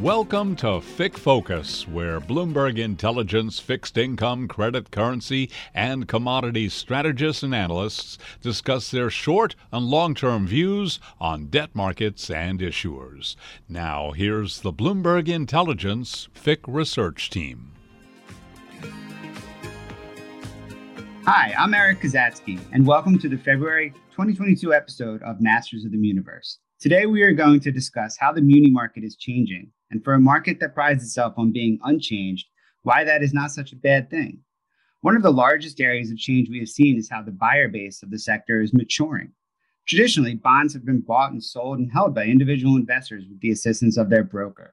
Welcome to FIC Focus, where Bloomberg Intelligence fixed income, credit, currency, and commodities strategists and analysts discuss their short and long term views on debt markets and issuers. Now, here's the Bloomberg Intelligence FIC research team. Hi, I'm Eric Kazatsky, and welcome to the February 2022 episode of Masters of the Universe. Today, we are going to discuss how the muni market is changing and for a market that prides itself on being unchanged, why that is not such a bad thing. One of the largest areas of change we have seen is how the buyer base of the sector is maturing. Traditionally, bonds have been bought and sold and held by individual investors with the assistance of their broker.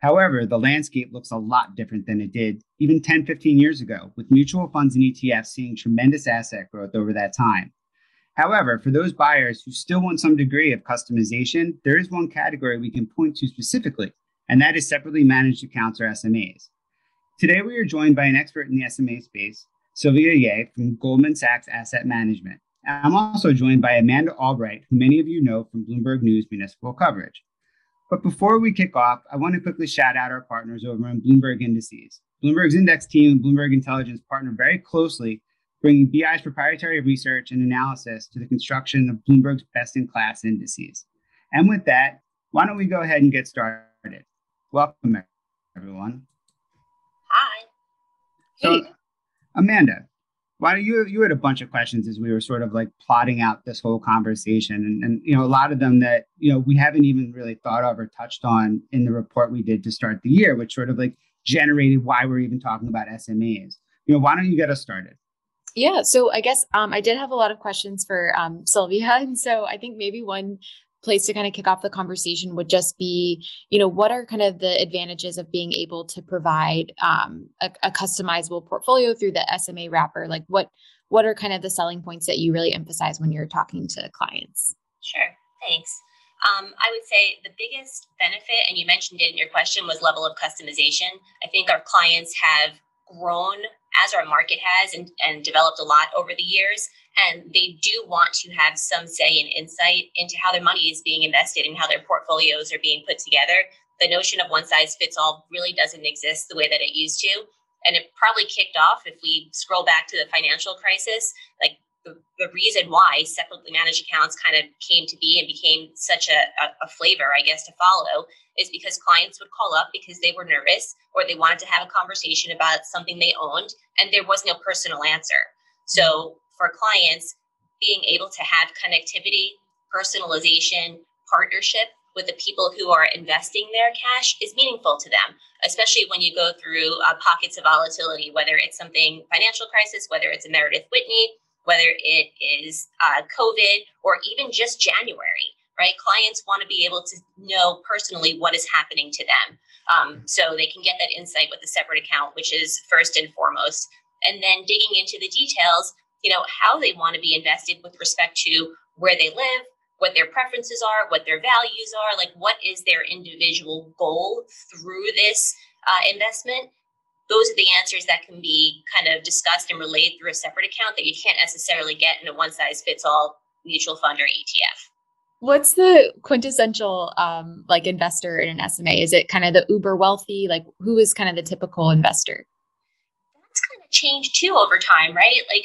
However, the landscape looks a lot different than it did even 10, 15 years ago, with mutual funds and ETFs seeing tremendous asset growth over that time. However, for those buyers who still want some degree of customization, there is one category we can point to specifically and that is separately managed accounts or SMAs. Today, we are joined by an expert in the SMA space, Sylvia Ye from Goldman Sachs Asset Management. I'm also joined by Amanda Albright, who many of you know from Bloomberg News municipal coverage. But before we kick off, I want to quickly shout out our partners over in Bloomberg Indices. Bloomberg's index team and Bloomberg Intelligence partner very closely, bringing BI's proprietary research and analysis to the construction of Bloomberg's best in class indices. And with that, why don't we go ahead and get started? Welcome, everyone. Hi. So, hey. Amanda, why do you you had a bunch of questions as we were sort of like plotting out this whole conversation, and, and you know a lot of them that you know we haven't even really thought of or touched on in the report we did to start the year, which sort of like generated why we're even talking about SMAs. You know, why don't you get us started? Yeah, so I guess um, I did have a lot of questions for um, Sylvia, and so I think maybe one place to kind of kick off the conversation would just be you know what are kind of the advantages of being able to provide um, a, a, customizable portfolio through the sma wrapper? Like what what are kind of the selling points that you really emphasize when you're talking to clients? Sure. Thanks. Um, i would say the biggest benefit and you mentioned it in your question was level of customization. I think our clients have grown as our market has and, and developed a lot over the years and they do want to have some say and insight into how their money is being invested and how their portfolios are being put together. The notion of one size fits all really doesn't exist the way that it used to. And it probably kicked off if we scroll back to the financial crisis, like the, reason why separately managed accounts kind of came to be and became such a, a, a flavor, I guess, to follow is because clients would call up because they were nervous or they wanted to have a conversation about something they owned and there was no personal answer. So for clients, being able to have connectivity, personalization, partnership with the people who are investing their cash is meaningful to them, especially when you go through uh, pockets of volatility, whether it's something financial crisis, whether it's a Meredith Whitney, whether it is uh, COVID, or even just January, right? Clients want to be able to know personally what is happening to them. Um, so they can get that insight with a separate account, which is first and foremost. And then digging into the details, you know, how they want to be invested with respect to where they live, what their preferences are, what their values are, like what is their individual goal through this uh, investment. Those are the answers that can be kind of discussed and relayed through a separate account that you can't necessarily get in a one size fits all mutual fund or ETF. What's the quintessential um, like investor in an SMA? Is it kind of the uber wealthy? Like who is kind of the typical investor? That's kind of changed too over time, right? Like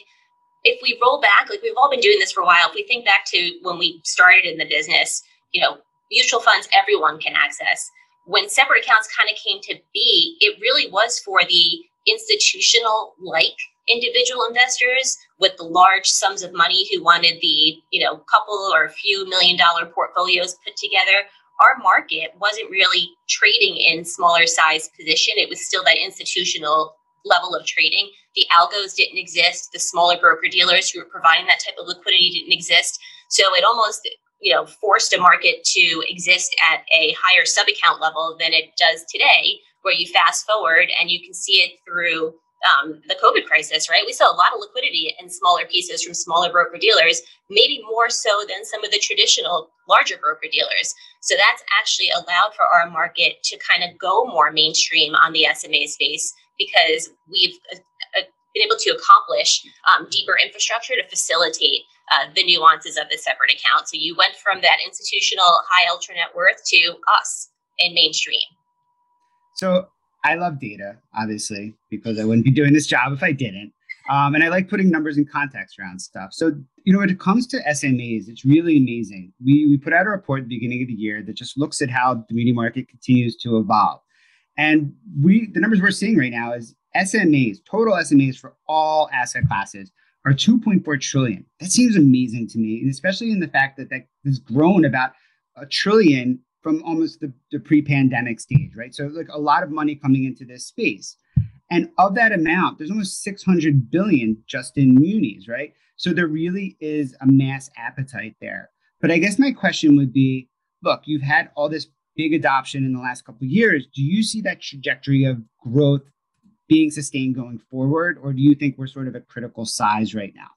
if we roll back, like we've all been doing this for a while, if we think back to when we started in the business, you know, mutual funds everyone can access. When separate accounts kind of came to be, it really was for the institutional like individual investors with the large sums of money who wanted the, you know, couple or a few million dollar portfolios put together. Our market wasn't really trading in smaller size position. It was still that institutional level of trading. The algos didn't exist. The smaller broker dealers who were providing that type of liquidity didn't exist. So it almost you know forced a market to exist at a higher sub account level than it does today where you fast forward and you can see it through um, the COVID crisis, right? We saw a lot of liquidity in smaller pieces from smaller broker dealers, maybe more so than some of the traditional larger broker dealers. So that's actually allowed for our market to kind of go more mainstream on the SMA space because we've uh, uh, been able to accomplish um, deeper infrastructure to facilitate uh, the nuances of the separate account. So you went from that institutional high ultra net worth to us in mainstream. So I love data, obviously, because I wouldn't be doing this job if I didn't. Um, and I like putting numbers in context around stuff. So, you know, when it comes to SMAs, it's really amazing. We, we put out a report at the beginning of the year that just looks at how the muni market continues to evolve. And we the numbers we're seeing right now is SMAs, total SMAs for all asset classes are 2.4 trillion. That seems amazing to me, and especially in the fact that that has grown about a trillion from almost the, the pre-pandemic stage, right? So like a lot of money coming into this space. And of that amount, there's almost 600 billion just in munis, right? So there really is a mass appetite there. But I guess my question would be, look, you've had all this big adoption in the last couple years. Do you see that trajectory of growth being sustained going forward, or do you think we're sort of at critical size right now?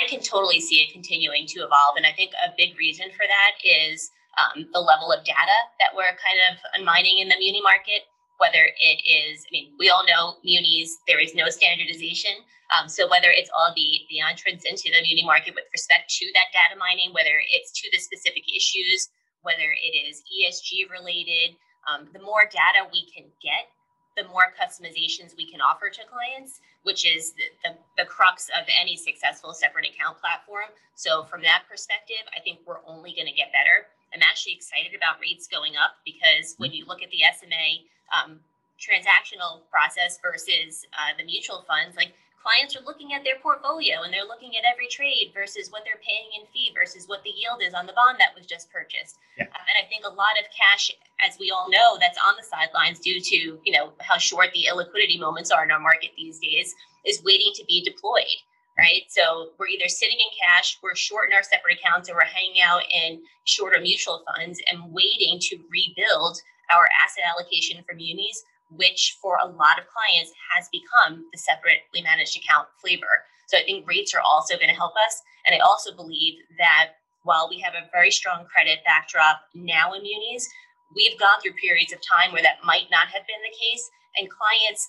I can totally see it continuing to evolve. And I think a big reason for that is um, the level of data that we're kind of mining in the muni market, whether it is, I mean, we all know munis, there is no standardization. Um, so whether it's all the, the entrance into the muni market with respect to that data mining, whether it's to the specific issues, whether it is ESG related, um, the more data we can get the more customizations we can offer to clients, which is the, the, the, crux of any successful separate account platform. So, from that perspective, I think we're only going to get better. I'm actually excited about rates going up because when you look at the SMA um, transactional process versus uh, the mutual funds, like clients are looking at their portfolio and they're looking at every trade versus what they're paying in fee versus what the yield is on the bond that was just purchased. Yeah. Um, and I think a lot of cash, as we all know, that's on the sidelines due to you know how short the illiquidity moments are in our market these days, is waiting to be deployed. Right. So we're either sitting in cash, we're short in our separate accounts, or we're hanging out in shorter mutual funds and waiting to rebuild our asset allocation from munis which for a lot of clients has become the separately managed account flavor. So I think rates are also going to help us. And I also believe that while we have a very strong credit backdrop now in munis, we've gone through periods of time where that might not have been the case. And clients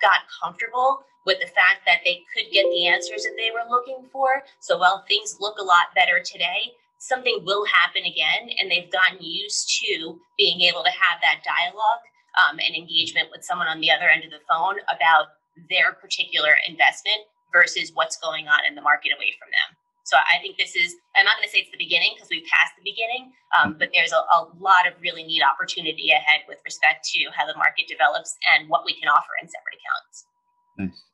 got comfortable with the fact that they could get the answers that they were looking for. So while things look a lot better today, something will happen again. And they've gotten used to being able to have that dialogue um, and engagement with someone on the other end of the phone about their particular investment versus what's going on in the market away from them. So I think this is, I'm not going to say it's the beginning because we've passed the beginning, um, but there's a, a, lot of really neat opportunity ahead with respect to how the market develops and what we can offer in separate accounts. Nice.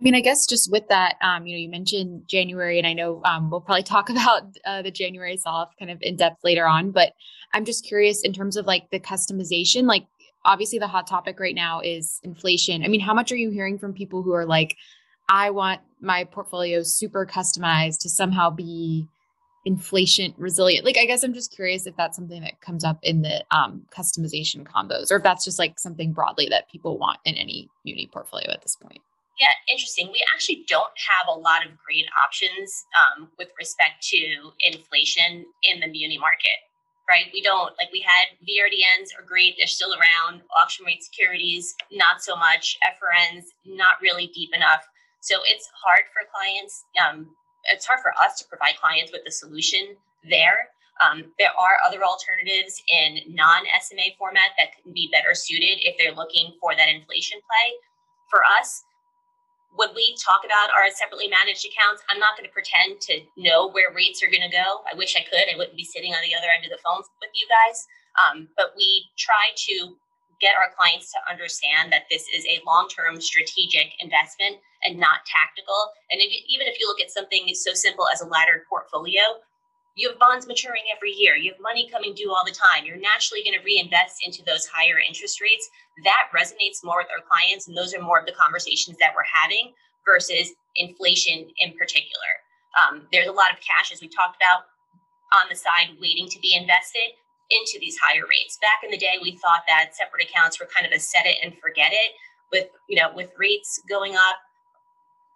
I mean, I guess just with that, um, you know, you mentioned January, and I know um, we'll probably talk about uh, the January soft kind of in depth later on. But I'm just curious in terms of like the customization, like obviously the hot topic right now is inflation. I mean, how much are you hearing from people who are like, I want my portfolio super customized to somehow be inflation resilient? Like, I guess I'm just curious if that's something that comes up in the um, customization combos, or if that's just like something broadly that people want in any muni portfolio at this point. Yeah, interesting. We actually don't have a lot of great options um, with respect to inflation in the muni market right? We don't like we had VRDNs are great, they're still around. Auction rate securities, not so much. FRNs, not really deep enough. So it's hard for clients. Um, it's hard for us to provide clients with the solution there. Um, there are other alternatives in non SMA format that can be better suited if they're looking for that inflation play. For us, when we talk about our separately managed accounts, I'm not going to pretend to know where rates are going to go. I wish I could. I wouldn't be sitting on the other end of the phone with you guys. Um, but we try to get our clients to understand that this is a long-term strategic investment and not tactical. And if, even if you look at something so simple as a laddered portfolio, you have bonds maturing every year. You have money coming due all the time. You're naturally going to reinvest into those higher interest rates. That resonates more with our clients, and those are more of the conversations that we're having versus inflation in particular. Um, there's a lot of cash, as we talked about, on the side waiting to be invested into these higher rates. Back in the day, we thought that separate accounts were kind of a set it and forget it. With you know, with rates going up,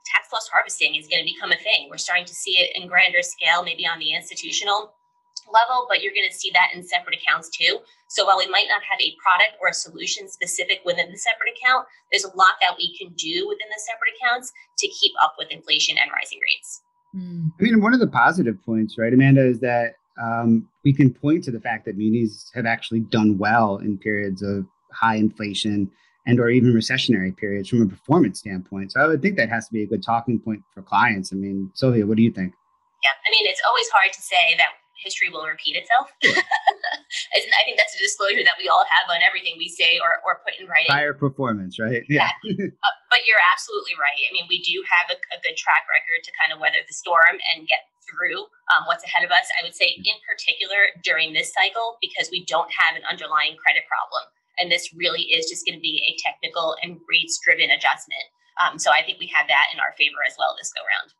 tax loss harvesting is going to become a thing. We're starting to see it in grander scale, maybe on the institutional level, but you're going to see that in separate accounts too. So while we might not have a product or a solution specific within the separate account, there's a lot that we can do within the separate accounts to keep up with inflation and rising rates. Hmm. I mean, one of the positive points, right, Amanda, is that um, we can point to the fact that munis have actually done well in periods of high inflation and or even recessionary periods from a performance standpoint. So I would think that has to be a good talking point for clients. I mean, Sylvia, what do you think? Yeah, I mean, it's always hard to say that history will repeat itself. I think that's a disclosure that we all have on everything we say or, or put in writing. Higher performance, right? Yeah. uh, but you're absolutely right. I mean, we do have a, a, good track record to kind of weather the storm and get through um, what's ahead of us. I would say, in particular, during this cycle, because we don't have an underlying credit problem. And this really is just going to be a technical and rates driven adjustment. Um, so I think we have that in our favor as well this go round.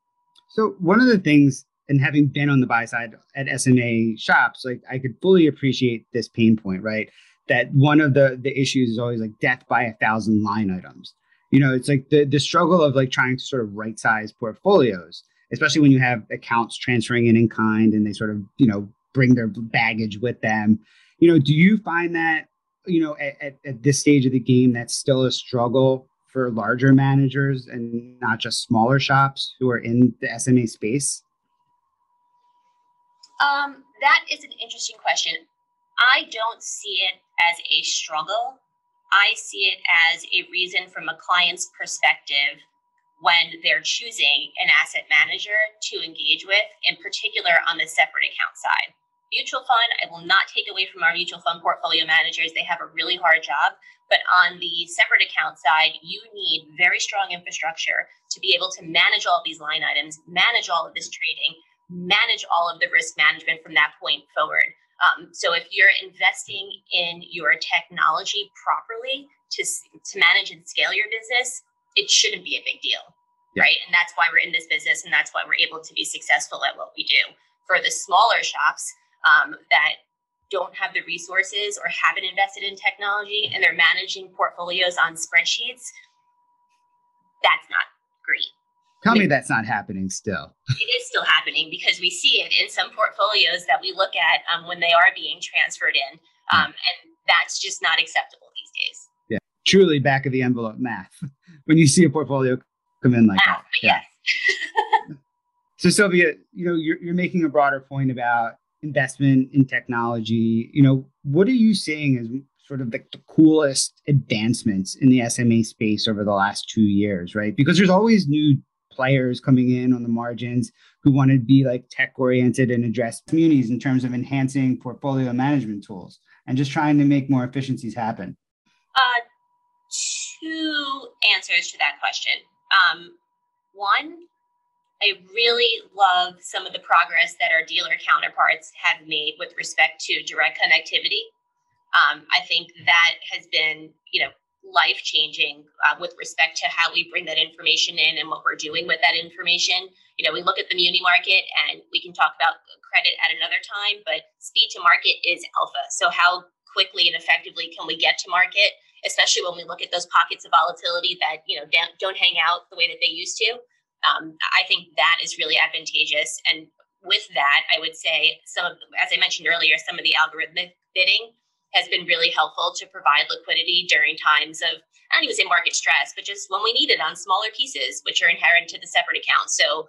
So, one of the things and having been on the buy side at SMA shops, like I could fully appreciate this pain point, right? That one of the the issues is always like death by a thousand line items. You know, it's like the the struggle of like trying to sort of right size portfolios, especially when you have accounts transferring in in kind and they sort of you know bring their baggage with them. You know, do you find that you know at, at, at this stage of the game that's still a struggle for larger managers and not just smaller shops who are in the SMA space? Um, that is an interesting question. I don't see it as a struggle. I see it as a reason from a client's perspective when they're choosing an asset manager to engage with, in particular on the separate account side. Mutual fund, I will not take away from our mutual fund portfolio managers. They have a really hard job. But on the separate account side, you need very strong infrastructure to be able to manage all of these line items, manage all of this trading, manage all of the risk management from that point forward. Um, so if you're investing in your technology properly to, to manage and scale your business, it shouldn't be a big deal. Yeah. Right. And that's why we're in this business and that's why we're able to be successful at what we do. For the smaller shops um, that don't have the resources or haven't invested in technology and they're managing portfolios on spreadsheets, that's not great. Tell me that's not happening still. It is still happening because we see it in some portfolios that we look at um, when they are being transferred in. Um, and that's just not acceptable these days. Yeah, truly back of the envelope math when you see a portfolio come in like math, that. Yeah. Yes. so, Sylvia, you know, you're, you're making a broader point about investment in technology. You know, what are you seeing as sort of the, the coolest advancements in the SMA space over the last two years, right? Because there's always new players coming in on the margins who want to be like tech oriented and address communities in terms of enhancing portfolio management tools and just trying to make more efficiencies happen? Uh, two answers to that question. Um, one, I really love some of the progress that our dealer counterparts have made with respect to direct connectivity. Um, I think that has been, you know, life changing uh, with respect to how we bring that information in and what we're doing with that information. You know, we look at the muni market and we can talk about credit at another time, but speed to market is alpha. So, how quickly and effectively can we get to market, especially when we look at those pockets of volatility that, you know, don't, don't hang out the way that they used to? Um, I think that is really advantageous. And with that, I would say some of, as I mentioned earlier, some of the algorithmic bidding has been really helpful to provide liquidity during times of, I don't even say market stress, but just when we need it on smaller pieces, which are inherent to the separate account. So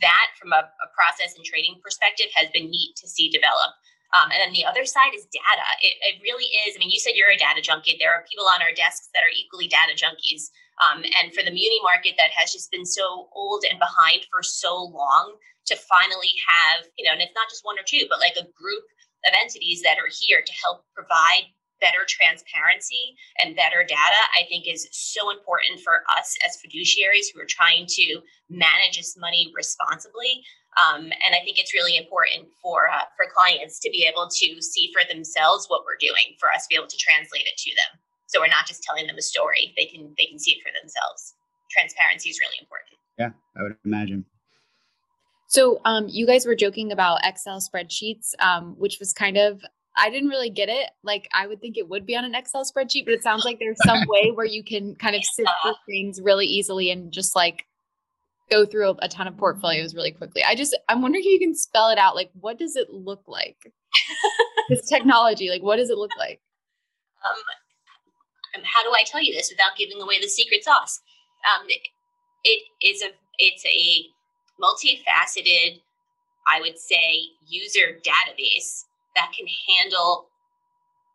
that from a, a process and trading perspective has been neat to see develop. Um, and then the other side is data. It, it, really is. I mean, you said you're a data junkie. There are people on our desks that are equally data junkies. Um, and for the muni market that has just been so old and behind for so long, to finally have, you know, and it's not just one or two, but like a group of entities that are here to help provide better transparency and better data, I think is so important for us as fiduciaries who are trying to manage this money responsibly. Um, and I think it's really important for uh, for clients to be able to see for themselves what we're doing, for us to be able to translate it to them. So we're not just telling them a story; they can they can see it for themselves. Transparency is really important. Yeah, I would imagine. So um, you guys were joking about Excel spreadsheets, um, which was kind of I didn't really get it. Like I would think it would be on an Excel spreadsheet, but it sounds like there's some way where you can kind of sift through things really easily and just like go through a ton of portfolios really quickly. I just I'm wondering if you can spell it out. Like what does it look like? this technology, like what does it look like? Um, um, how do I tell you this without giving away the secret sauce? Um, it, it is a it's a multifaceted, I would say, user database that can handle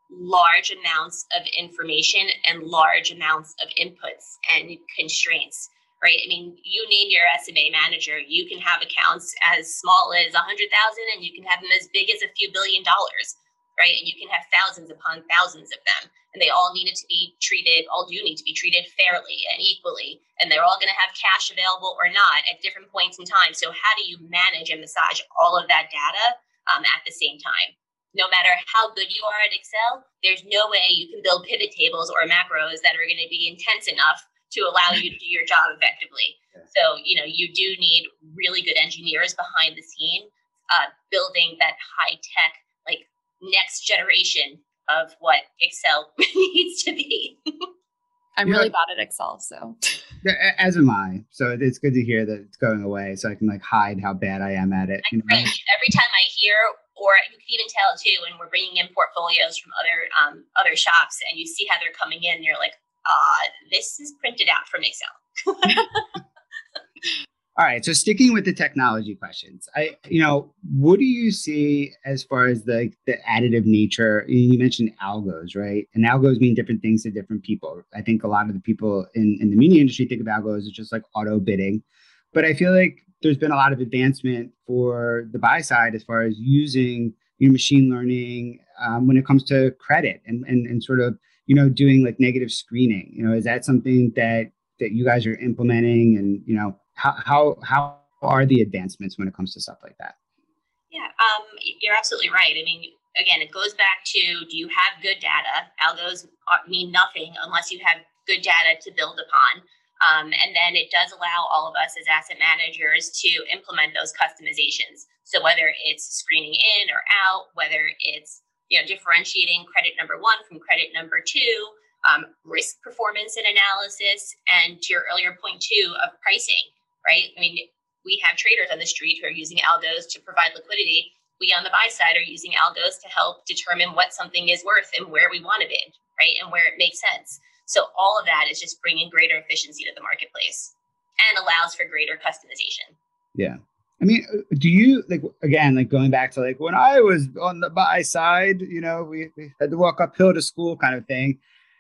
large amounts of information and large amounts of inputs and constraints right i mean you name your sma manager you can have accounts as small as 100000 and you can have them as big as a few billion dollars right? And you can have thousands upon thousands of them, and they all needed to be treated, all do need to be treated fairly and equally, and they're all going to have cash available or not at different points in time. So, how do you manage and massage all of that data um, at the same time? No matter how good you are at Excel, there's no way you can build pivot tables or macros that are going to be intense enough to allow you to do your job effectively. So, you know, you do need really good engineers behind the scene uh, building that high tech like next generation of what Excel needs to be. I'm really bad at Excel, so as am I. So it's good to hear that it's going away, so I can like hide how bad I am at it. You know? Every time I hear, or you can even tell too, when we're bringing in portfolios from other um, other shops, and you see how they're coming in, you're like, ah, this is printed out from Excel. All right, so sticking with the technology questions, I, you know, what do you see as far as the the additive nature? You mentioned algos, right? And algos mean different things to different people. I think a lot of the people in in the muni industry think of algos as just like auto bidding, but I feel like there's been a lot of advancement for the buy side as far as using machine learning um, when it comes to credit and, and and sort of you know doing like negative screening. You know, is that something that that you guys are implementing and you know how how how are the advancements when it comes to stuff like that? Yeah, um, you're absolutely right. I mean, again, it goes back to do you have good data? Algos mean nothing unless you have good data to build upon. Um, and then it does allow all of us as asset managers to implement those customizations. So whether it's screening in or out, whether it's you know differentiating credit number one from credit number two, um, risk performance and analysis, and to your earlier point too of pricing right? I mean, we have traders on the street who are using algos to provide liquidity. We on the buy side are using algos to help determine what something is worth and where we want to bid, right? And where it makes sense. So all of that is just bringing greater efficiency to the marketplace and allows for greater customization. Yeah. I mean, do you like again, like going back to like when I was on the buy side, you know, we, we had to walk uphill to school kind of thing.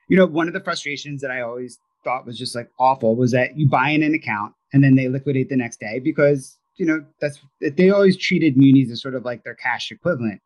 You know, one of the frustrations that I always thought was just like awful was that you buy in an account and then they liquidate the next day because you know that's they always treated munis as sort of like their cash equivalent.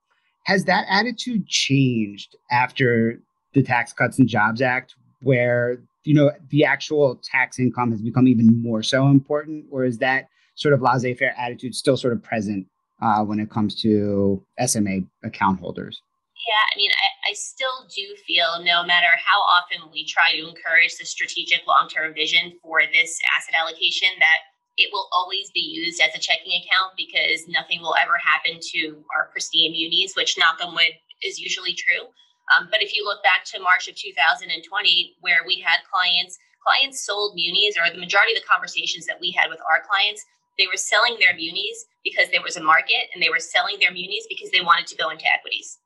Has that attitude changed after the Tax Cuts and Jobs Act, where you know the actual tax income has become even more so important, or is that sort of laissez-faire attitude still sort of present uh, when it comes to SMA account holders? Yeah, I mean, I, I still do feel no matter how often we try to encourage the strategic long term vision for this asset allocation, that it will always be used as a checking account because nothing will ever happen to our pristine munis, which knock on wood is usually true. Um, but if you look back to March of 2020, where we had clients, clients sold munis, or the majority of the conversations that we had with our clients, they were selling their munis because there was a market, and they were selling their munis because they wanted to go into equities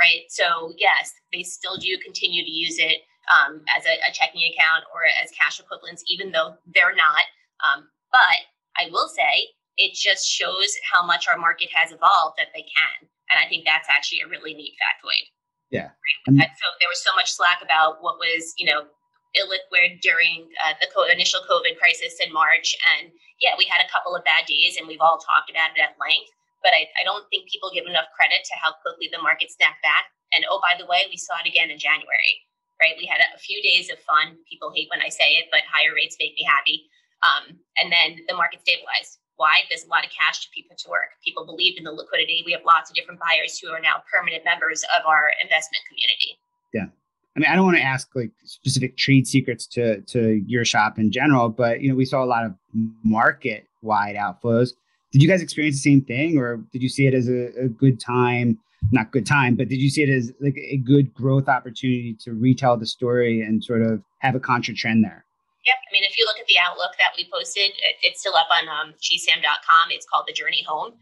right? So yes, they still do continue to use it um, as a, a, checking account or as cash equivalents, even though they're not. Um, but I will say it just shows how much our market has evolved that they can, and I think that's actually a really neat factoid. Yeah. Right? so there was so much slack about what was, you know, illiquid during uh, the co- initial COVID crisis in March, and yeah, we had a couple of bad days, and we've all talked about it at length. But I, I don't think people give enough credit to how quickly the market snapped back. And oh, by the way, we saw it again in January, right? We had a, few days of fun. People hate when I say it, but higher rates make me happy. Um, and then the market stabilized. Why? There's a lot of cash to put to work. People believed in the liquidity. We have lots of different buyers who are now permanent members of our investment community. I mean, I don't want to ask like specific trade secrets to to your shop in general, but you know, we saw a lot of market wide outflows did you guys experience the same thing or did you see it as a, a good time not good time but did you see it as like a good growth opportunity to retell the story and sort of have a contra trend there Yep. I mean, if you look at the outlook that we posted, it, it's still up on um, gsam.com. It's called The Journey Home.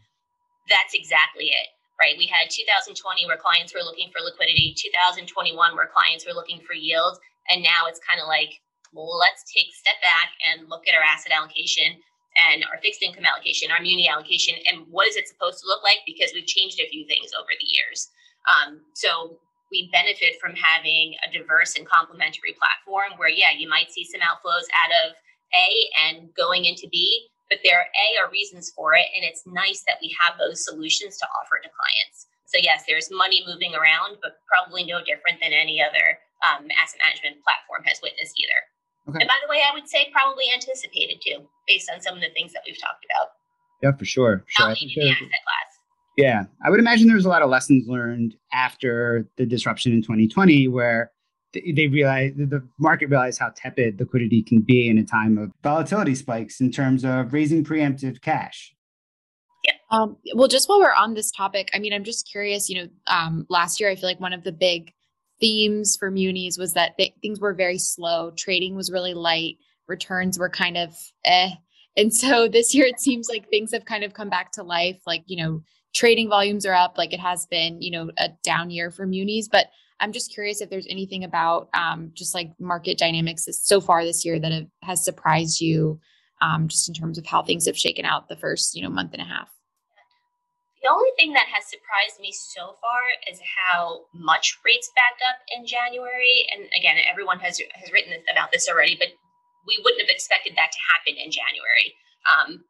That's exactly it, right? We had 2020 where clients were looking for liquidity, 2021 where clients were looking for yield. And now it's kind of like, well, let's take a step back and look at our asset allocation and our fixed income allocation, our muni allocation, and what is it supposed to look like? Because we've changed a few things over the years. Um, so we benefit from having a diverse and complementary platform where, yeah, you might see some outflows out of A and going into B, but there A are reasons for it. And it's nice that we have those solutions to offer to clients. So, yes, there's money moving around, but probably no different than any other um, asset management platform has witnessed either. Okay. And by the way, I would say probably anticipated too, based on some of the things that we've talked about. Yeah, for sure. For sure. The asset class. Yeah, I would imagine there was a lot of lessons learned after the disruption in 2020, where they realized the market realized how tepid liquidity can be in a time of volatility spikes in terms of raising preemptive cash. Yeah. Um, well, just while we're on this topic, I mean, I'm just curious. You know, um, last year I feel like one of the big themes for munis was that th- things were very slow. Trading was really light. Returns were kind of eh. And so this year it seems like things have kind of come back to life. Like you know, trading volumes are up like it has been you know a down year for munis but i'm just curious if there's anything about um, just like market dynamics so far this year that have, has surprised you um, just in terms of how things have shaken out the first you know month and a half the only thing that has surprised me so far is how much rates backed up in January. And again, everyone has has written about this already, but we wouldn't have expected that to happen in January. Um,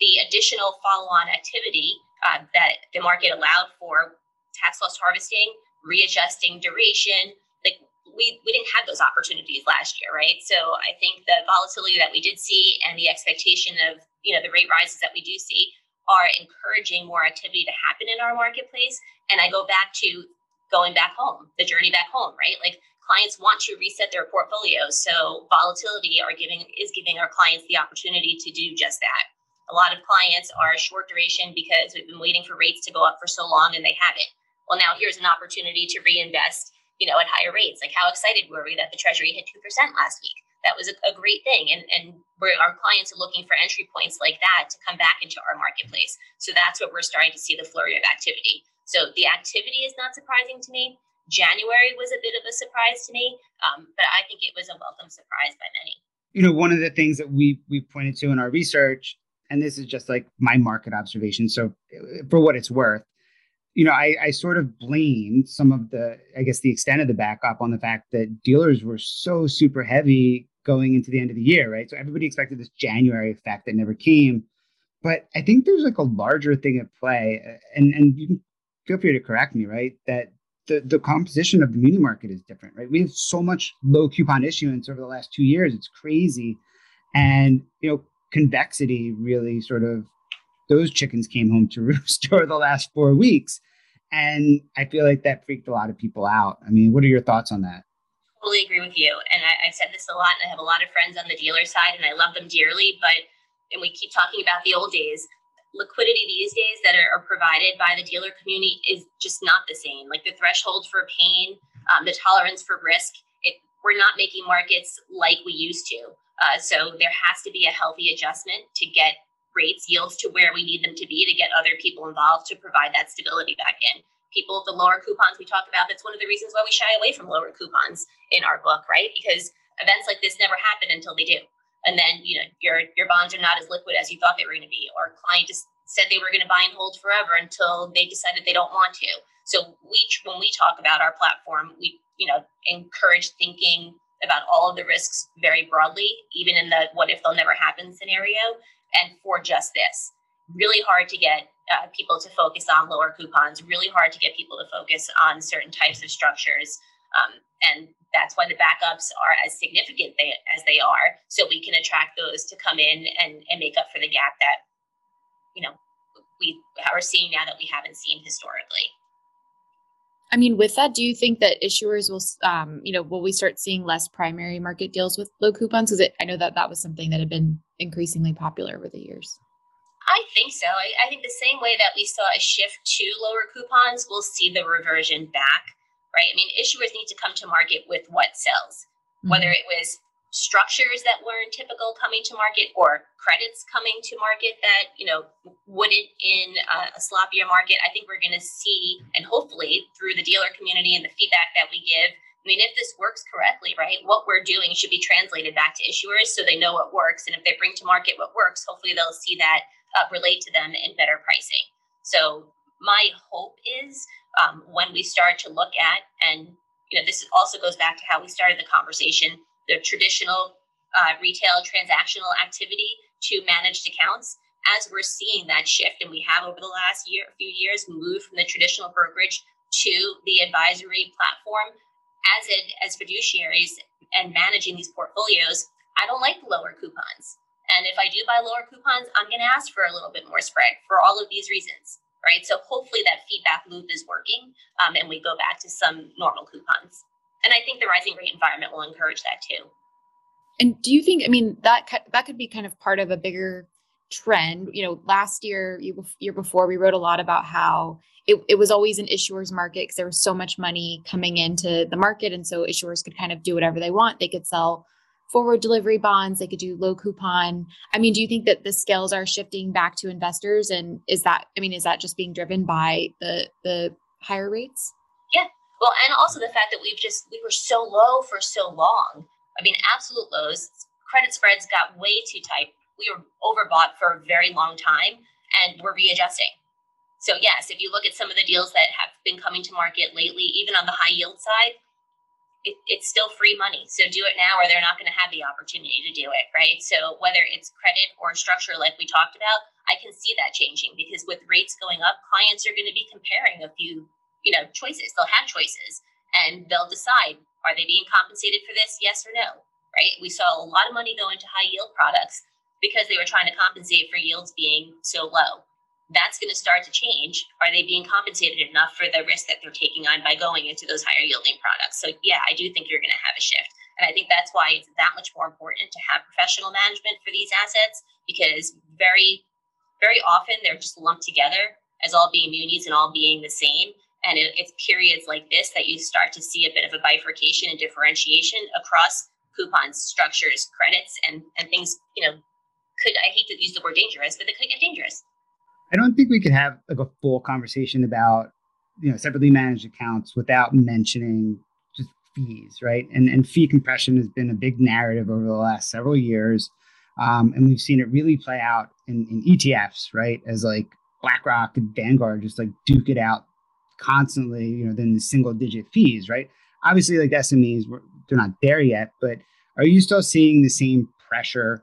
the additional follow-on activity uh, that the market allowed for tax loss harvesting, readjusting duration. Like we, we didn't have those opportunities last year, right? So I think the volatility that we did see and the expectation of you know the rate rises that we do see are encouraging more activity to happen in our marketplace. And I go back to going back home, the journey back home, right? Like clients want to reset their portfolios. So volatility are giving is giving our clients the opportunity to do just that. A lot of clients are short duration because we've been waiting for rates to go up for so long and they haven't. Well, now here's an opportunity to reinvest, you know, at higher rates. Like how excited were we that the Treasury hit 2% last week? That was a, a great thing. And, and our clients are looking for entry points like that to come back into our marketplace. So that's what we're starting to see the flurry of activity. So the activity is not surprising to me. January was a bit of a surprise to me, um, but I think it was a welcome surprise by many. You know, one of the things that we we pointed to in our research and this is just like my market observation. So, for what it's worth, you know, I, I sort of blame some of the, I guess, the extent of the backup on the fact that dealers were so super heavy going into the end of the year, right? So everybody expected this January effect that never came. But I think there's like a larger thing at play, uh, and and you can feel free to correct me, right? That the the composition of the muni market is different, right? We have so much low coupon issuance over the last two years; it's crazy, and you know convexity really sort of those chickens came home to roost over the last four weeks. And I feel like that freaked a lot of people out. I mean, what are your thoughts on that? Totally agree with you. And I, have said this a lot, and I have a lot of friends on the dealer side, and I love them dearly. But, and we keep talking about the old days, liquidity these days that are, are provided by the dealer community is just not the same. Like the threshold for pain, um, the tolerance for risk, it, we're not making markets like we used to. Uh, so there has to be a healthy adjustment to get rates, yields to where we need them to be to get other people involved to provide that stability back in. People with the lower coupons we talk about, that's one of the reasons why we shy away from lower coupons in our book, right? Because events like this never happen until they do. And then, you know, your your bonds are not as liquid as you thought they were going to be, or client just said they were going to buy and hold forever until they decided they don't want to. So we when we talk about our platform, we you know encourage thinking about all of the risks very broadly, even in the what if they'll never happen scenario, and for just this. Really hard to get uh, people to focus on lower coupons, really hard to get people to focus on certain types of structures. Um, and that's why the backups are as significant they, as they are, so we can attract those to come in and, and make up for the gap that, you know, we are seeing now that we haven't seen historically. I mean, with that, do you think that issuers will, um, you know, will we start seeing less primary market deals with low coupons? Because I know that that was something that had been increasingly popular over the years. I think so. I, I, think the same way that we saw a shift to lower coupons, we'll see the reversion back, right? I mean, issuers need to come to market with what sells, mm-hmm. whether it was structures that weren't typical coming to market or credits coming to market that you know wouldn't in a, a sloppier market i think we're going to see and hopefully through the dealer community and the feedback that we give i mean if this works correctly right what we're doing should be translated back to issuers so they know what works and if they bring to market what works hopefully they'll see that uh, relate to them in better pricing. So my hope is um, when we start to look at, and you know, this also goes back to how we started the conversation, the traditional uh, retail transactional activity to managed accounts. As we're seeing that shift, and we have over the last year, few years, moved from the traditional brokerage to the advisory platform, as it as fiduciaries and managing these portfolios, I don't like lower coupons. And if I do buy lower coupons, I'm going to ask for a little bit more spread for all of these reasons right? So hopefully that feedback loop is working um, and we go back to some normal coupons. And I think the rising rate environment will encourage that too. And do you think, I mean, that that could be kind of part of a bigger trend? You know, last year, year before, we wrote a lot about how it, it was always an issuer's market because there was so much money coming into the market. And so issuers could kind of do whatever they want. They could sell forward delivery bonds they could do low coupon i mean do you think that the scales are shifting back to investors and is that i mean is that just being driven by the the higher rates well and also the fact that we've just we were so low for so long i mean absolute lows credit spreads got way too tight we were overbought for a very long time and we're readjusting so yes if you look at some of the deals that have been coming to market lately even on the high yield side it, it's still free money. So do it now or they're not going to have the opportunity to do it, right? So whether it's credit or structure, like we talked about, I can see that changing because with rates going up, clients are going to be comparing a few, you know, choices. They'll have choices and they'll decide are they being compensated for this? Yes or no, right? We saw a lot of money go into high yield products because they were trying to compensate for yields being so low that's going to start to change. Are they being compensated enough for the risk that they're taking on by going into those higher yielding products? So, yeah, I do think you're going to have a shift. And I think that's why it's that much more important to have professional management for these assets because very, very often they're just lumped together as all being munis and all being the same. And it, it's periods like this that you start to see a bit of a bifurcation and differentiation across coupons, structures, credits, and, and things, you know, could, I hate to use the word dangerous, but they could get dangerous. I don't think we could have like a full conversation about you know separately managed accounts without mentioning just fees, right? And and fee compression has been a big narrative over the last several years, um, and we've seen it really play out in, in ETFs, right? As like BlackRock and Vanguard just like duke it out constantly, you know, than the single digit fees, right? Obviously, like SMAs, they're not there yet, but are you still seeing the same pressure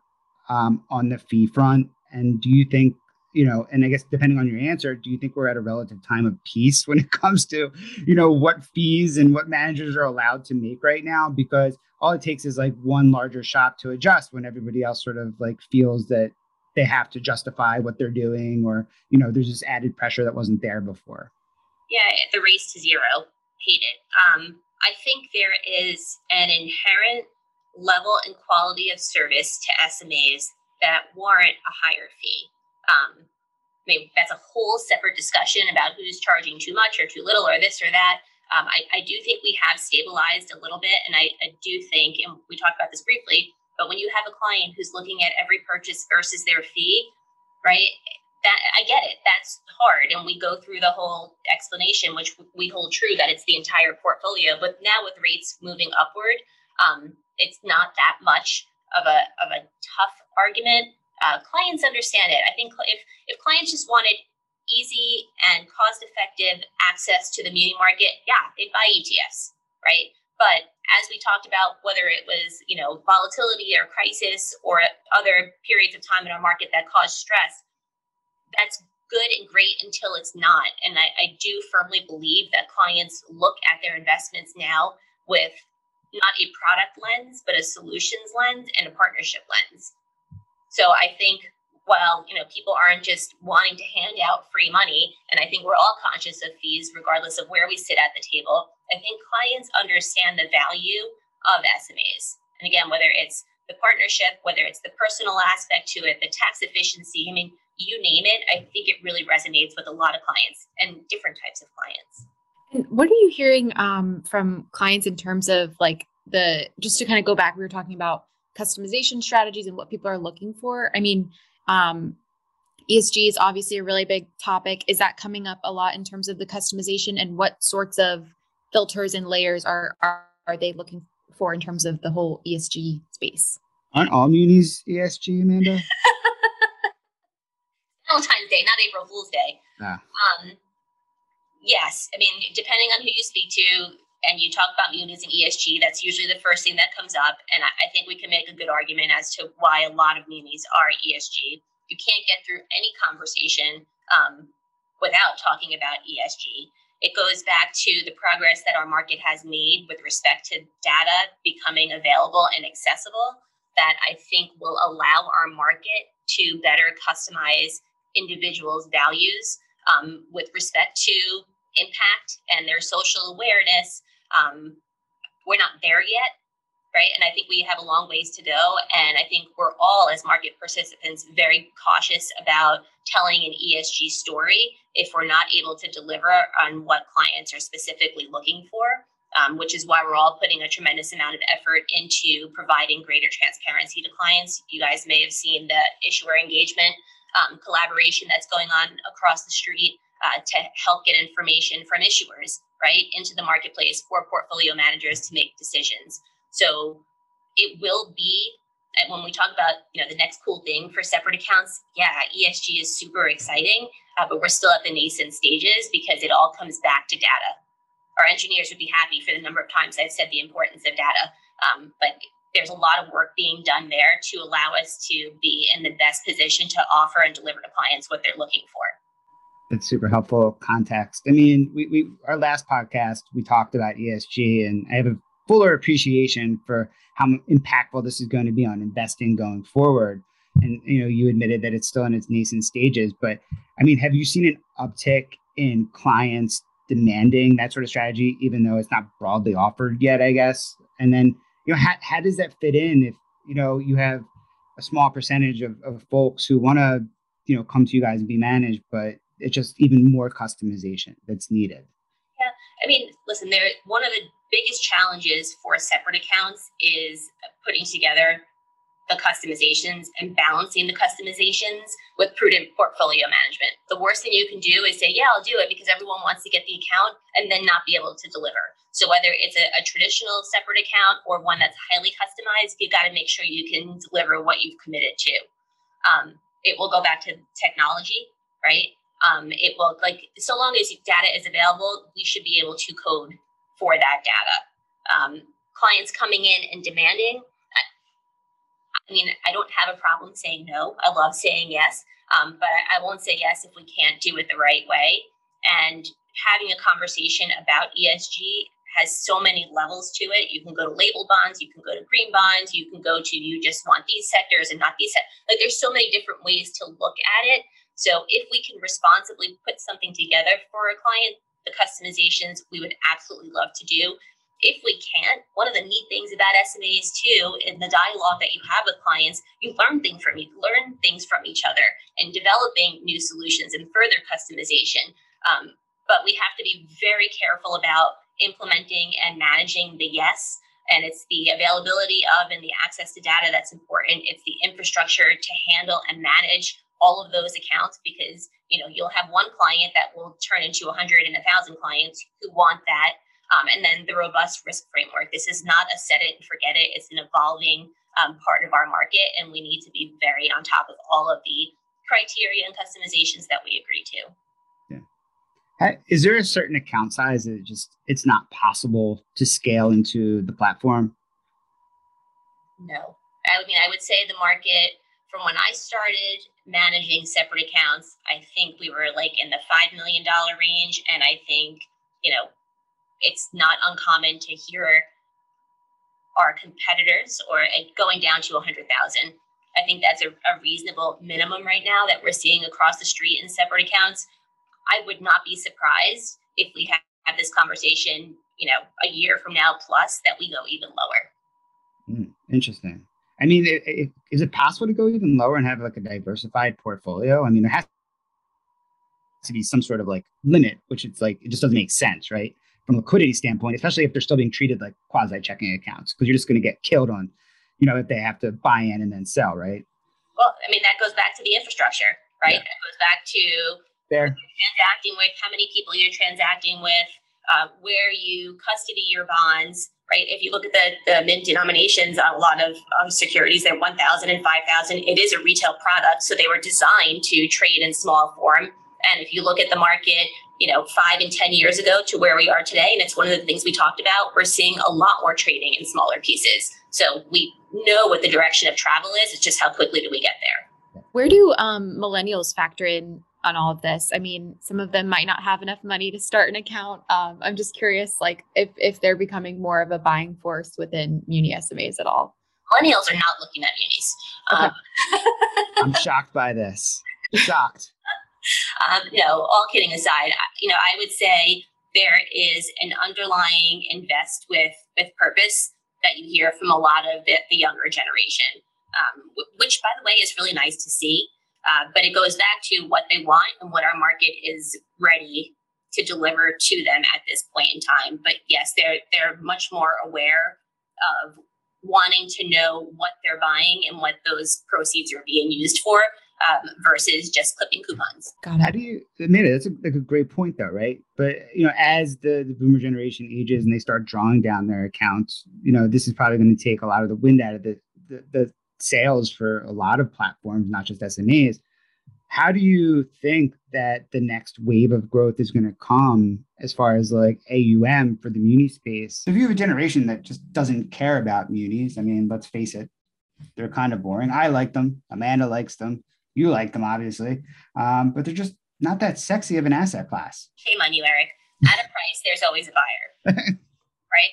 um, on the fee front? And do you think you know, and I guess depending on your answer, do you think we're at a relative time of peace when it comes to, you know, what fees and what managers are allowed to make right now? Because all it takes is like one larger shop to adjust when everybody else sort of like feels that they have to justify what they're doing or, you know, there's this added pressure that wasn't there before. Yeah, the race to zero. Hate it. Um, I think there is an inherent level and quality of service to SMAs that warrant a higher fee. Um, maybe that's a whole separate discussion about who's charging too much or too little or this or that. Um, I, I, do think we have stabilized a little bit. And I, I, do think, and we talked about this briefly, but when you have a client who's looking at every purchase versus their fee, right? That I get it. That's hard. And we go through the whole explanation, which we hold true that it's the entire portfolio. But now with rates moving upward, um, it's not that much of a, of a tough argument uh, clients understand it. I think if if clients just wanted easy and cost effective access to the muni market, yeah, they'd buy ETFs, right? But as we talked about, whether it was you know volatility or crisis or other periods of time in our market that caused stress, that's good and great until it's not. And I, I do firmly believe that clients look at their investments now with not a product lens, but a solutions lens and a partnership lens. So I think while you know people aren't just wanting to hand out free money, and I think we're all conscious of fees regardless of where we sit at the table. I think clients understand the value of SMAs, and again, whether it's the partnership, whether it's the personal aspect to it, the tax efficiency. I mean, you name it. I think it really resonates with a lot of clients and different types of clients. And what are you hearing um, from clients in terms of like the just to kind of go back? We were talking about customization strategies and what people are looking for? I mean, um, ESG is obviously a really big topic. Is that coming up a lot in terms of the customization and what sorts of filters and layers are are, are they looking for in terms of the whole ESG space? Aren't all munis ESG, Amanda? Valentine's Day, not April Fool's Day. Ah. Um, yes. I mean, depending on who you speak to, and you talk about munis and ESG, that's usually the first thing that comes up. And I, I think we can make a good argument as to why a lot of munis are ESG. You can't get through any conversation um, without talking about ESG. It goes back to the progress that our market has made with respect to data becoming available and accessible that I think will allow our market to better customize individuals' values um, with respect to impact and their social awareness. Um, we're not there yet, right? And I think we have a long ways to go. And I think we're all, as market participants, very cautious about telling an ESG story if we're not able to deliver on what clients are specifically looking for. Um, which is why we're all putting a tremendous amount of effort into providing greater transparency to clients. You guys may have seen the issuer engagement um, collaboration that's going on across the street uh, to help get information from issuers right into the marketplace for portfolio managers to make decisions. So it will be and when we talk about you know the next cool thing for separate accounts yeah esg is super exciting uh, but we're still at the nascent stages because it all comes back to data. Our engineers would be happy for the number of times i've said the importance of data um, but there's a lot of work being done there to allow us to be in the best position to offer and deliver to clients what they're looking for. That's super helpful context. I mean, we, we our last podcast we talked about ESG, and I have a fuller appreciation for how impactful this is going to be on investing going forward. And you know, you admitted that it's still in its nascent stages, but I mean, have you seen an uptick in clients demanding that sort of strategy, even though it's not broadly offered yet? I guess. And then you know, how, how does that fit in if, you know, you have a small percentage of, of folks who want to, you know, come to you guys and be managed, but it's just even more customization that's needed. Yeah. I mean, listen, there, one of the biggest challenges for separate accounts is putting together the customizations and balancing the customizations with prudent portfolio management. The worst thing you can do is say, yeah, I'll do it because everyone wants to get the account and then not be able to deliver. So whether it's a, a traditional separate account or one that's highly customized, you've got to make sure you can deliver what you've committed to. Um, it will go back to technology, right? Um, it will like so long as data is available, we should be able to code for that data. Um, clients coming in and demanding I mean, I don't have a problem saying no. I love saying yes, um, but I, I won't say yes if we can't do it the right way. And having a conversation about ESG has so many levels to it. You can go to label bonds, you can go to green bonds, you can go to you just want these sectors and not these. Se- like there's so many different ways to look at it. So if we can responsibly put something together for a client, the customizations we would absolutely love to do if we can't, one of the neat things about SMAs too, in the dialogue that you have with clients, you learn things from you learn things from each other and developing new solutions and further customization. Um, but we have to be very careful about implementing and managing the yes. And it's the availability of and the access to data that's important. It's the infrastructure to handle and manage all of those accounts because you know you'll have one client that will turn into a hundred and a thousand clients who want that um, and then the robust risk framework. This is not a set it and forget it. It's an evolving um, part of our market, and we need to be very on top of all of the criteria and customizations that we agree to. Is there a certain account size that just it's not possible to scale into the platform? No. I mean, I would say the market from when I started managing separate accounts, I think we were like in the $5 million range. And I think, you know, it's not uncommon to hear our competitors or going down to 100,000. I think that's a, a, reasonable minimum right now that we're seeing across the street in separate accounts. I would not be surprised if we have, have this conversation, you know, a year from now plus that we go even lower. Mm, interesting. I mean, it, it, is it possible to go even lower and have like a diversified portfolio? I mean, there has to be some sort of like limit, which it's like it just doesn't make sense, right? from a liquidity standpoint, especially if they're still being treated like quasi checking accounts, because you're just going to get killed on, you know, if they have to buy in and then sell, right? Well, I mean, that goes back to the infrastructure, right? Yeah. That goes back to there transacting with how many people you're transacting with, uh, where you custody your bonds, right? If you look at the, the mint denominations on a lot of um, securities, they're 1,000 and 5,000. It is a retail product, so they were designed to trade in small form. And if you look at the market you know, five and 10 years ago to where we are today. And it's one of the things we talked about. We're seeing a lot more trading in smaller pieces. So we know what the direction of travel is. It's just how quickly do we get there. Where do um, millennials factor in on all of this? I mean, some of them might not have enough money to start an account. Um, I'm just curious, like, if, if they're becoming more of a buying force within Muni SMAs at all. Millennials are not looking at munis. Okay. Um, I'm shocked by this. Shocked. um, you know, all kidding aside, you know, I would say there is an underlying invest with with purpose that you hear from a lot of the, the younger generation, um, which, by the way, is really nice to see. Uh, but it goes back to what they want and what our market is ready to deliver to them at this point in time. But yes, they're they're much more aware of wanting to know what they're buying and what those proceeds are being used for um, versus just clipping coupons. Got it. How do you admit it? That's a, like a great point, though, right? But you know, as the, the boomer generation ages and they start drawing down their accounts, you know, this is probably going to take a lot of the wind out of the, the, the sales for a lot of platforms, not just SMAs. How do you think that the next wave of growth is going to come as far as like AUM for the muni space? If you have a generation that just doesn't care about munis, I mean, let's face it, they're kind of boring. I like them. Amanda likes them. You like them, obviously, um, but they're just not that sexy of an asset class. Shame on you, Eric. At a price, there's always a buyer, right?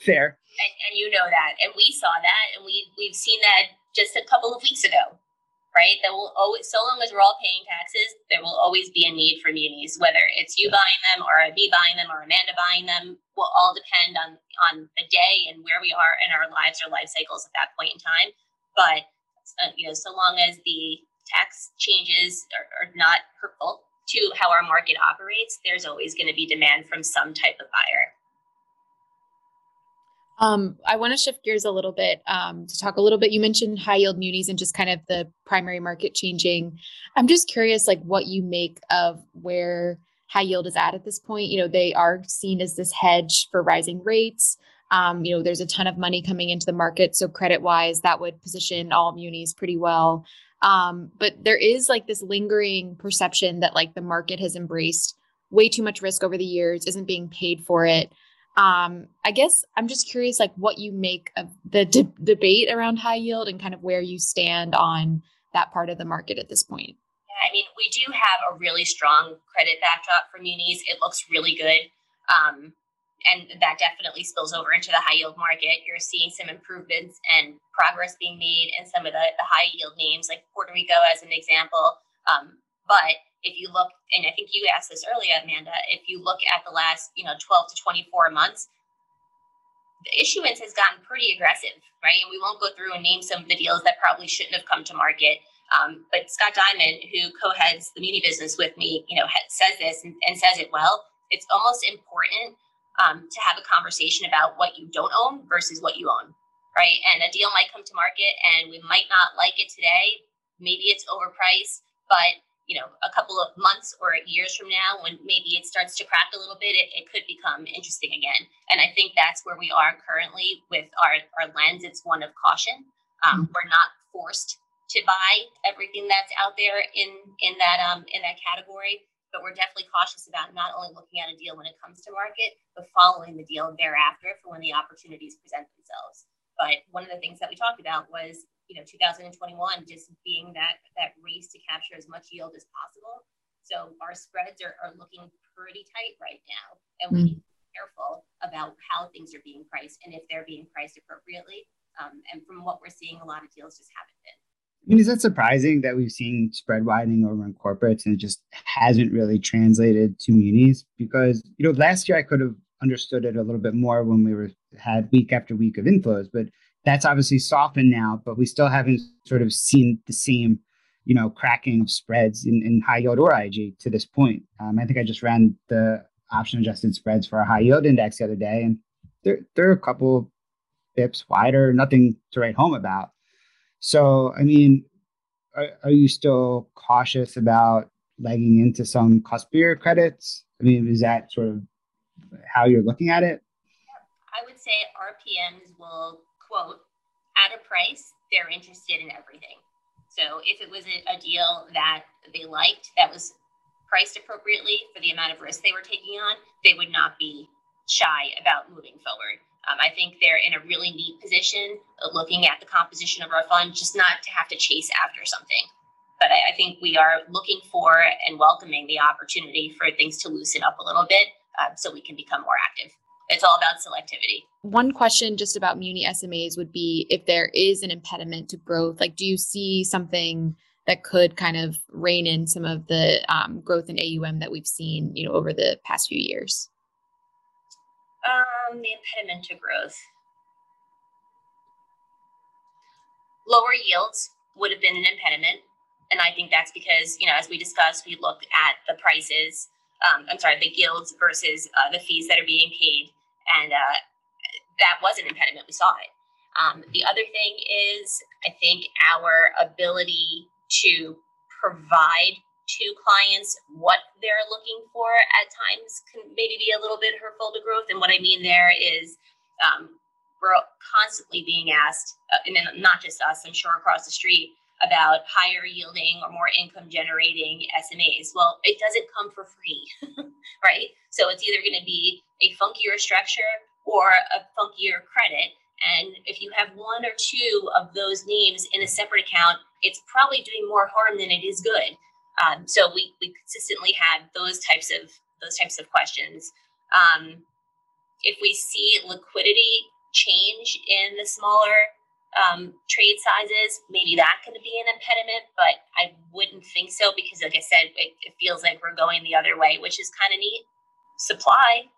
Fair. And, and you know that, and we saw that, and we we've seen that just a couple of weeks ago right? That will always, so long as we're all paying taxes, there will always be a need for munis. Whether it's you buying them, or me buying them, or Amanda buying them, will all depend on on the day and where we are in our lives or life cycles at that point in time. But uh, you know, so long as the tax changes are, are not hurtful to how our market operates, there's always going to be demand from some type of buyer. Um, I want to shift gears a little bit um, to talk a little bit. You mentioned high yield munis and just kind of the primary market changing. I'm just curious, like what you make of where high yield is at at this point. You know, they are seen as this hedge for rising rates. Um, you know, there's a ton of money coming into the market, so credit wise, that would position all munis pretty well. Um, but there is like this lingering perception that like the market has embraced way too much risk over the years, isn't being paid for it. Um, I guess I'm just curious, like what you make of the de- debate around high yield and kind of where you stand on that part of the market at this point. Yeah, I mean, we do have a really strong credit backdrop for munis. It looks really good. Um, and that definitely spills over into the high yield market. You're seeing some improvements and progress being made in some of the, the high yield names, like Puerto Rico as an example. Um, but if you look, and I think you asked this earlier, Amanda, if you look at the last, you know, 12 to 24 months, the issuance has gotten pretty aggressive, right? And we won't go through and name some of the deals that probably shouldn't have come to market. Um, but Scott Diamond, who co-heads the muni business with me, you know, says this and, and says it well. It's almost important um, to have a conversation about what you don't own versus what you own, right? And a deal might come to market, and we might not like it today. Maybe it's overpriced, but you know, a couple of months or years from now, when maybe it starts to crack a little bit, it, it could become interesting again. And I think that's where we are currently with our, our lens. It's one of caution. Um, mm-hmm. We're not forced to buy everything that's out there in in that um, in that category, but we're definitely cautious about not only looking at a deal when it comes to market, but following the deal thereafter for when the opportunities present themselves. But one of the things that we talked about was you know 2021 just being that that race to capture as much yield as possible. So our spreads are, are looking pretty tight right now, and we need to be careful about how things are being priced and if they're being priced appropriately. Um, and from what we're seeing, a lot of deals just haven't been. I mean, is that surprising that we've seen spread widening over in corporates and it just hasn't really translated to munis? Because you know, last year I could have understood it a little bit more when we were had week after week of inflows, but that's obviously softened now, but we still haven't sort of seen the same, you know, cracking of spreads in, in high yield or IG to this point. Um, I think I just ran the option adjusted spreads for a high yield index the other day, and they're they're a couple bips wider, nothing to write home about. So, I mean, are, are you still cautious about legging into some cuspier credits? I mean, is that sort of how you're looking at it? I would say RPMs will quote, at a price, they're interested in everything. So if it was a, a deal that they liked that was priced appropriately for the amount of risk they were taking on, they would not be shy about moving forward. Um, I think they're in a really neat position looking at the composition of our fund, just not to have to chase after something. But I, I think we are looking for and welcoming the opportunity for things to loosen up a little bit uh, so we can become more active. It's all about selectivity. One question just about Muni SMAs would be if there is an impediment to growth, like do you see something that could kind of rein in some of the um, growth in AUM that we've seen, you know, over the past few years? Um, the impediment to growth. Lower yields would have been an impediment. And I think that's because, you know, as we discussed, we look at the prices, um, I'm sorry, the yields versus uh, the fees that are being paid. And uh, that was an impediment. We saw it. Um, the other thing is, I think our ability to provide to clients what they're looking for at times can maybe be a little bit hurtful to growth. And what I mean there is um, we're constantly being asked, uh, and not just us, I'm sure across the street, about higher yielding or more income generating SMAs. Well, it doesn't come for free, right? So it's either going to be a funkier structure or a funkier credit. And if you have one or two of those names in a separate account, it's probably doing more harm than it is good. Um, so we, we consistently had those types of those types of questions. Um, if we see liquidity change in the smaller um, trade sizes, maybe that could be an impediment, but I wouldn't think so because, like I said, it, it feels like we're going the other way, which is kind of neat. Supply,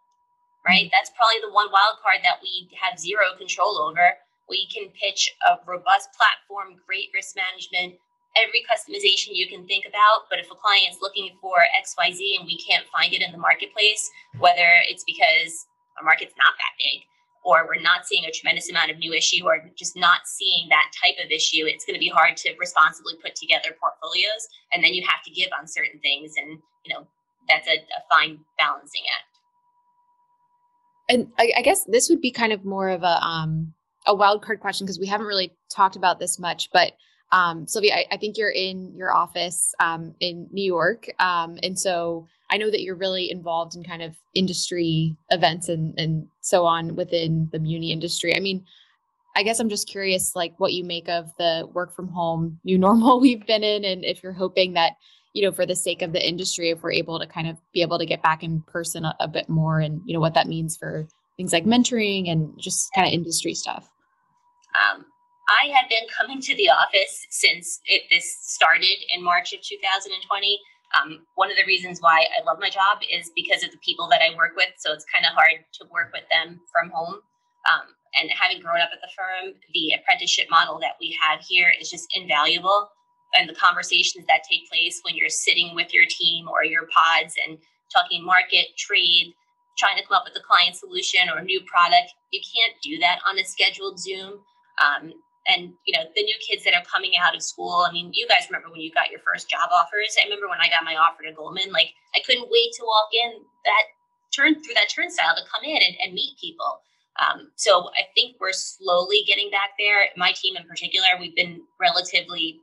right? Mm-hmm. That's probably the one wild card that we have zero control over. We can pitch a robust platform, great risk management, every customization you can think about. But if a client is looking for XYZ and we can't find it in the marketplace, whether it's because our market's not that big or we're not seeing a tremendous amount of new issue or just not seeing that type of issue, it's going to be hard to responsibly put together portfolios. And then you have to give on certain things. And, you know, that's a, a fine balancing act. And I, I guess this would be kind of more of a um, a wild card question because we haven't really talked about this much, but um, Sylvia, I, I, think you're in your office um, in New York. Um, and so I know that you're really involved in kind of industry events and, and so on within the Muni industry. I mean, I guess I'm just curious, like what you make of the work from home new normal we've been in, and if you're hoping that, you know, for the sake of the industry, if we're able to kind of be able to get back in person a, a bit more, and you know what that means for things like mentoring and just kind of industry stuff. Um, I had been coming to the office since it, this started in March of 2020. Um, one of the reasons why I love my job is because of the people that I work with. So it's kind of hard to work with them from home. Um, and having grown up at the firm, the apprenticeship model that we have here is just invaluable. And the conversations that take place when you're sitting with your team or your pods and talking market, trade, trying to come up with a client solution or a new product, you can't do that on a scheduled Zoom. Um, and you know the new kids that are coming out of school i mean you guys remember when you got your first job offers? I remember when i got my offer to goldman like i couldn't wait to walk in that turn through that turnstile to come in and, and meet people. Um, so i think we're slowly getting back there. My team in particular we've been relatively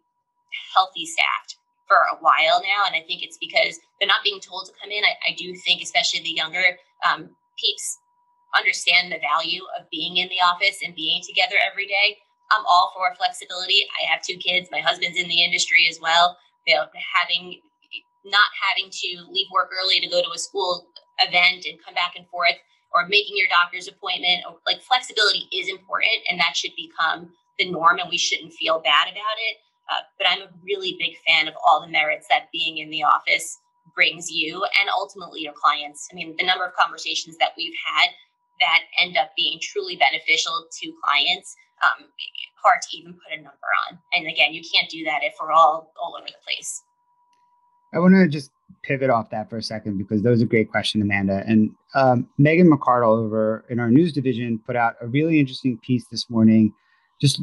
healthy staffed for a while now and i think it's because they're not being told to come in i, I do think especially the younger um, peeps understand the value of being in the office and being together every day I'm all for flexibility. I have two kids. My husband's in the industry as well. You know, having not having to leave work early to go to a school event and come back and forth, or making your doctor's appointment. Like flexibility is important, and that should become the norm, and we shouldn't feel bad about it. Uh, but I'm a really big fan of all the merits that being in the office brings you and ultimately your clients. I mean, the number of conversations that we've had that end up being truly beneficial to clients um, hard to even put a number on. And again, you can't do that if we're all all over the place. I want to just pivot off that for a second because that was a great question, Amanda. And um, Megan McCardle over in our news division put out a really interesting piece this morning, just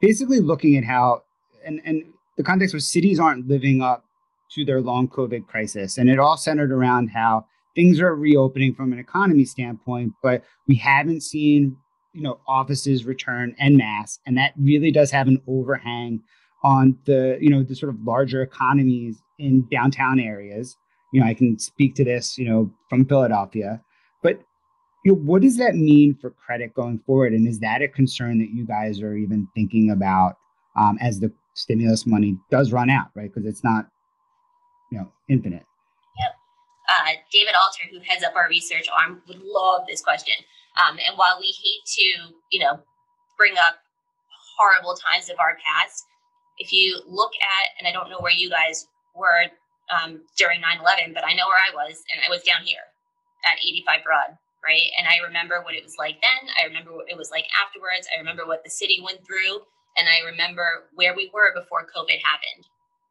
basically looking at how and and the context was cities aren't living up to their long COVID crisis, and it all centered around how things are reopening from an economy standpoint, but we haven't seen you know offices return en masse, and that really does have an overhang on the you know the sort of larger economies in downtown areas. you know, I can speak to this, you know, from Philadelphia, but you know, what does that mean for credit going forward? And is that a concern that you guys are even thinking about um, as the stimulus money does run out, right? Because it's not, you know, infinite. Yep. Uh, David Alter, who heads up our research arm, would love this question. Um, and while we hate to, you know, bring up horrible times of our past, if you look at, and I don't know where you guys were um, during 9 11, but I know where I was, and I was down here at 85 Broad, right? And I remember what it was like then. I remember what it was like afterwards. I remember what the city went through, and I remember where we were before COVID happened,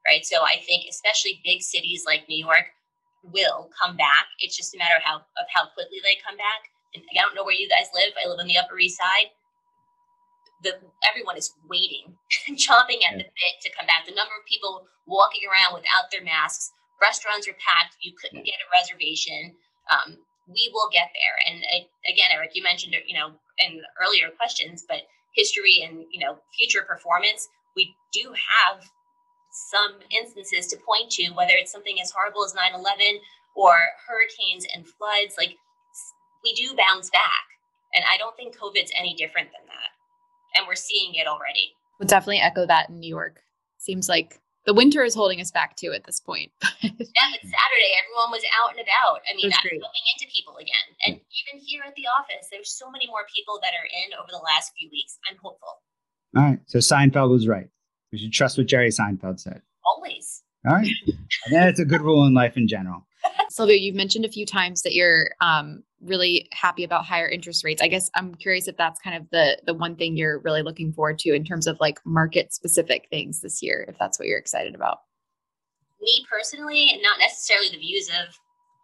right? So I think especially big cities like New York will come back. It's just a matter of how of how quickly they come back. And I don't know where you guys live. I live on the Upper East Side. The everyone is waiting, chomping at the bit to come back. The number of people walking around without their masks, restaurants are packed. You couldn't get a reservation. Um, we will get there. And uh, again, Eric, you mentioned it, you know, in earlier questions, but history and you know future performance, we do have some instances to point to, whether it's something as horrible as 9/11 or hurricanes and floods. Like we do bounce back, and I don't think COVID's any different than that, and we're seeing it already. Would definitely echo that in New York. Seems like the winter is holding us back too at this point. yeah, but Saturday everyone was out and about. I mean, I'm bumping into people again, and even here at the office, there's so many more people that are in over the last few weeks. I'm hopeful. All right, so Seinfeld was right. We should trust what Jerry Seinfeld said. Always. All right, and that's a good rule in life in general. Sylvia, you've mentioned a few times that you're um, really happy about higher interest rates. I guess I'm curious if that's kind of the the one thing you're really looking forward to in terms of like market specific things this year, if that's what you're excited about. Me personally, and not necessarily the views of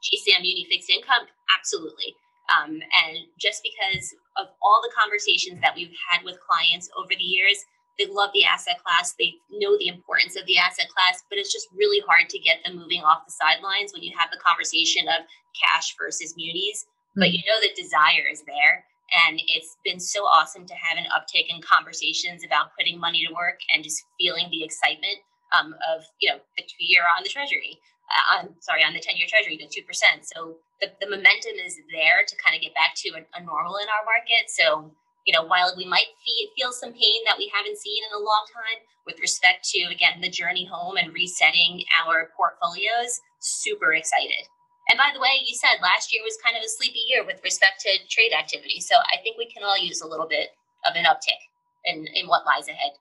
GSAM Muni Fixed Income, absolutely. Um, and just because of all the conversations that we've had with clients over the years, they love the asset class. They know the importance of the asset class, but it's just really hard to get them moving off the sidelines when you have the conversation of cash versus munis. But you know the desire is there. And it's been so awesome to have an uptick in conversations about putting money to work and just feeling the excitement um, of, you know, the two year on the treasury. Uh, on, sorry, on the 10 year treasury, the 2%. So the, the momentum is there to kind of get back to a, a normal in our market. So you know, while we might feel, some pain that we haven't seen in a long time with respect to, again, the journey home and resetting our portfolios, super excited. And by the way, you said last year was kind of a sleepy year with respect to trade activity. So I think we can all use a little bit of an uptick in, in what lies ahead.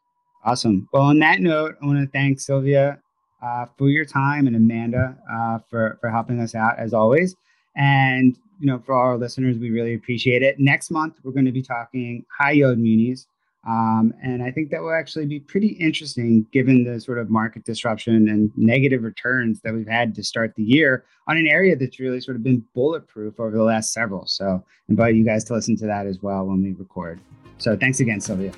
Awesome. Well, on that note, I want to thank Sylvia uh, for your time and Amanda uh, for, for helping us out as always. And you know, for our listeners, we really appreciate it. Next month, we're going to be talking high yield munis. Um, and I think that will actually be pretty interesting given the sort of market disruption and negative returns that we've had to start the year on an area that's really sort of been bulletproof over the last several. So, invite you guys to listen to that as well when we record. So, thanks again, Sylvia.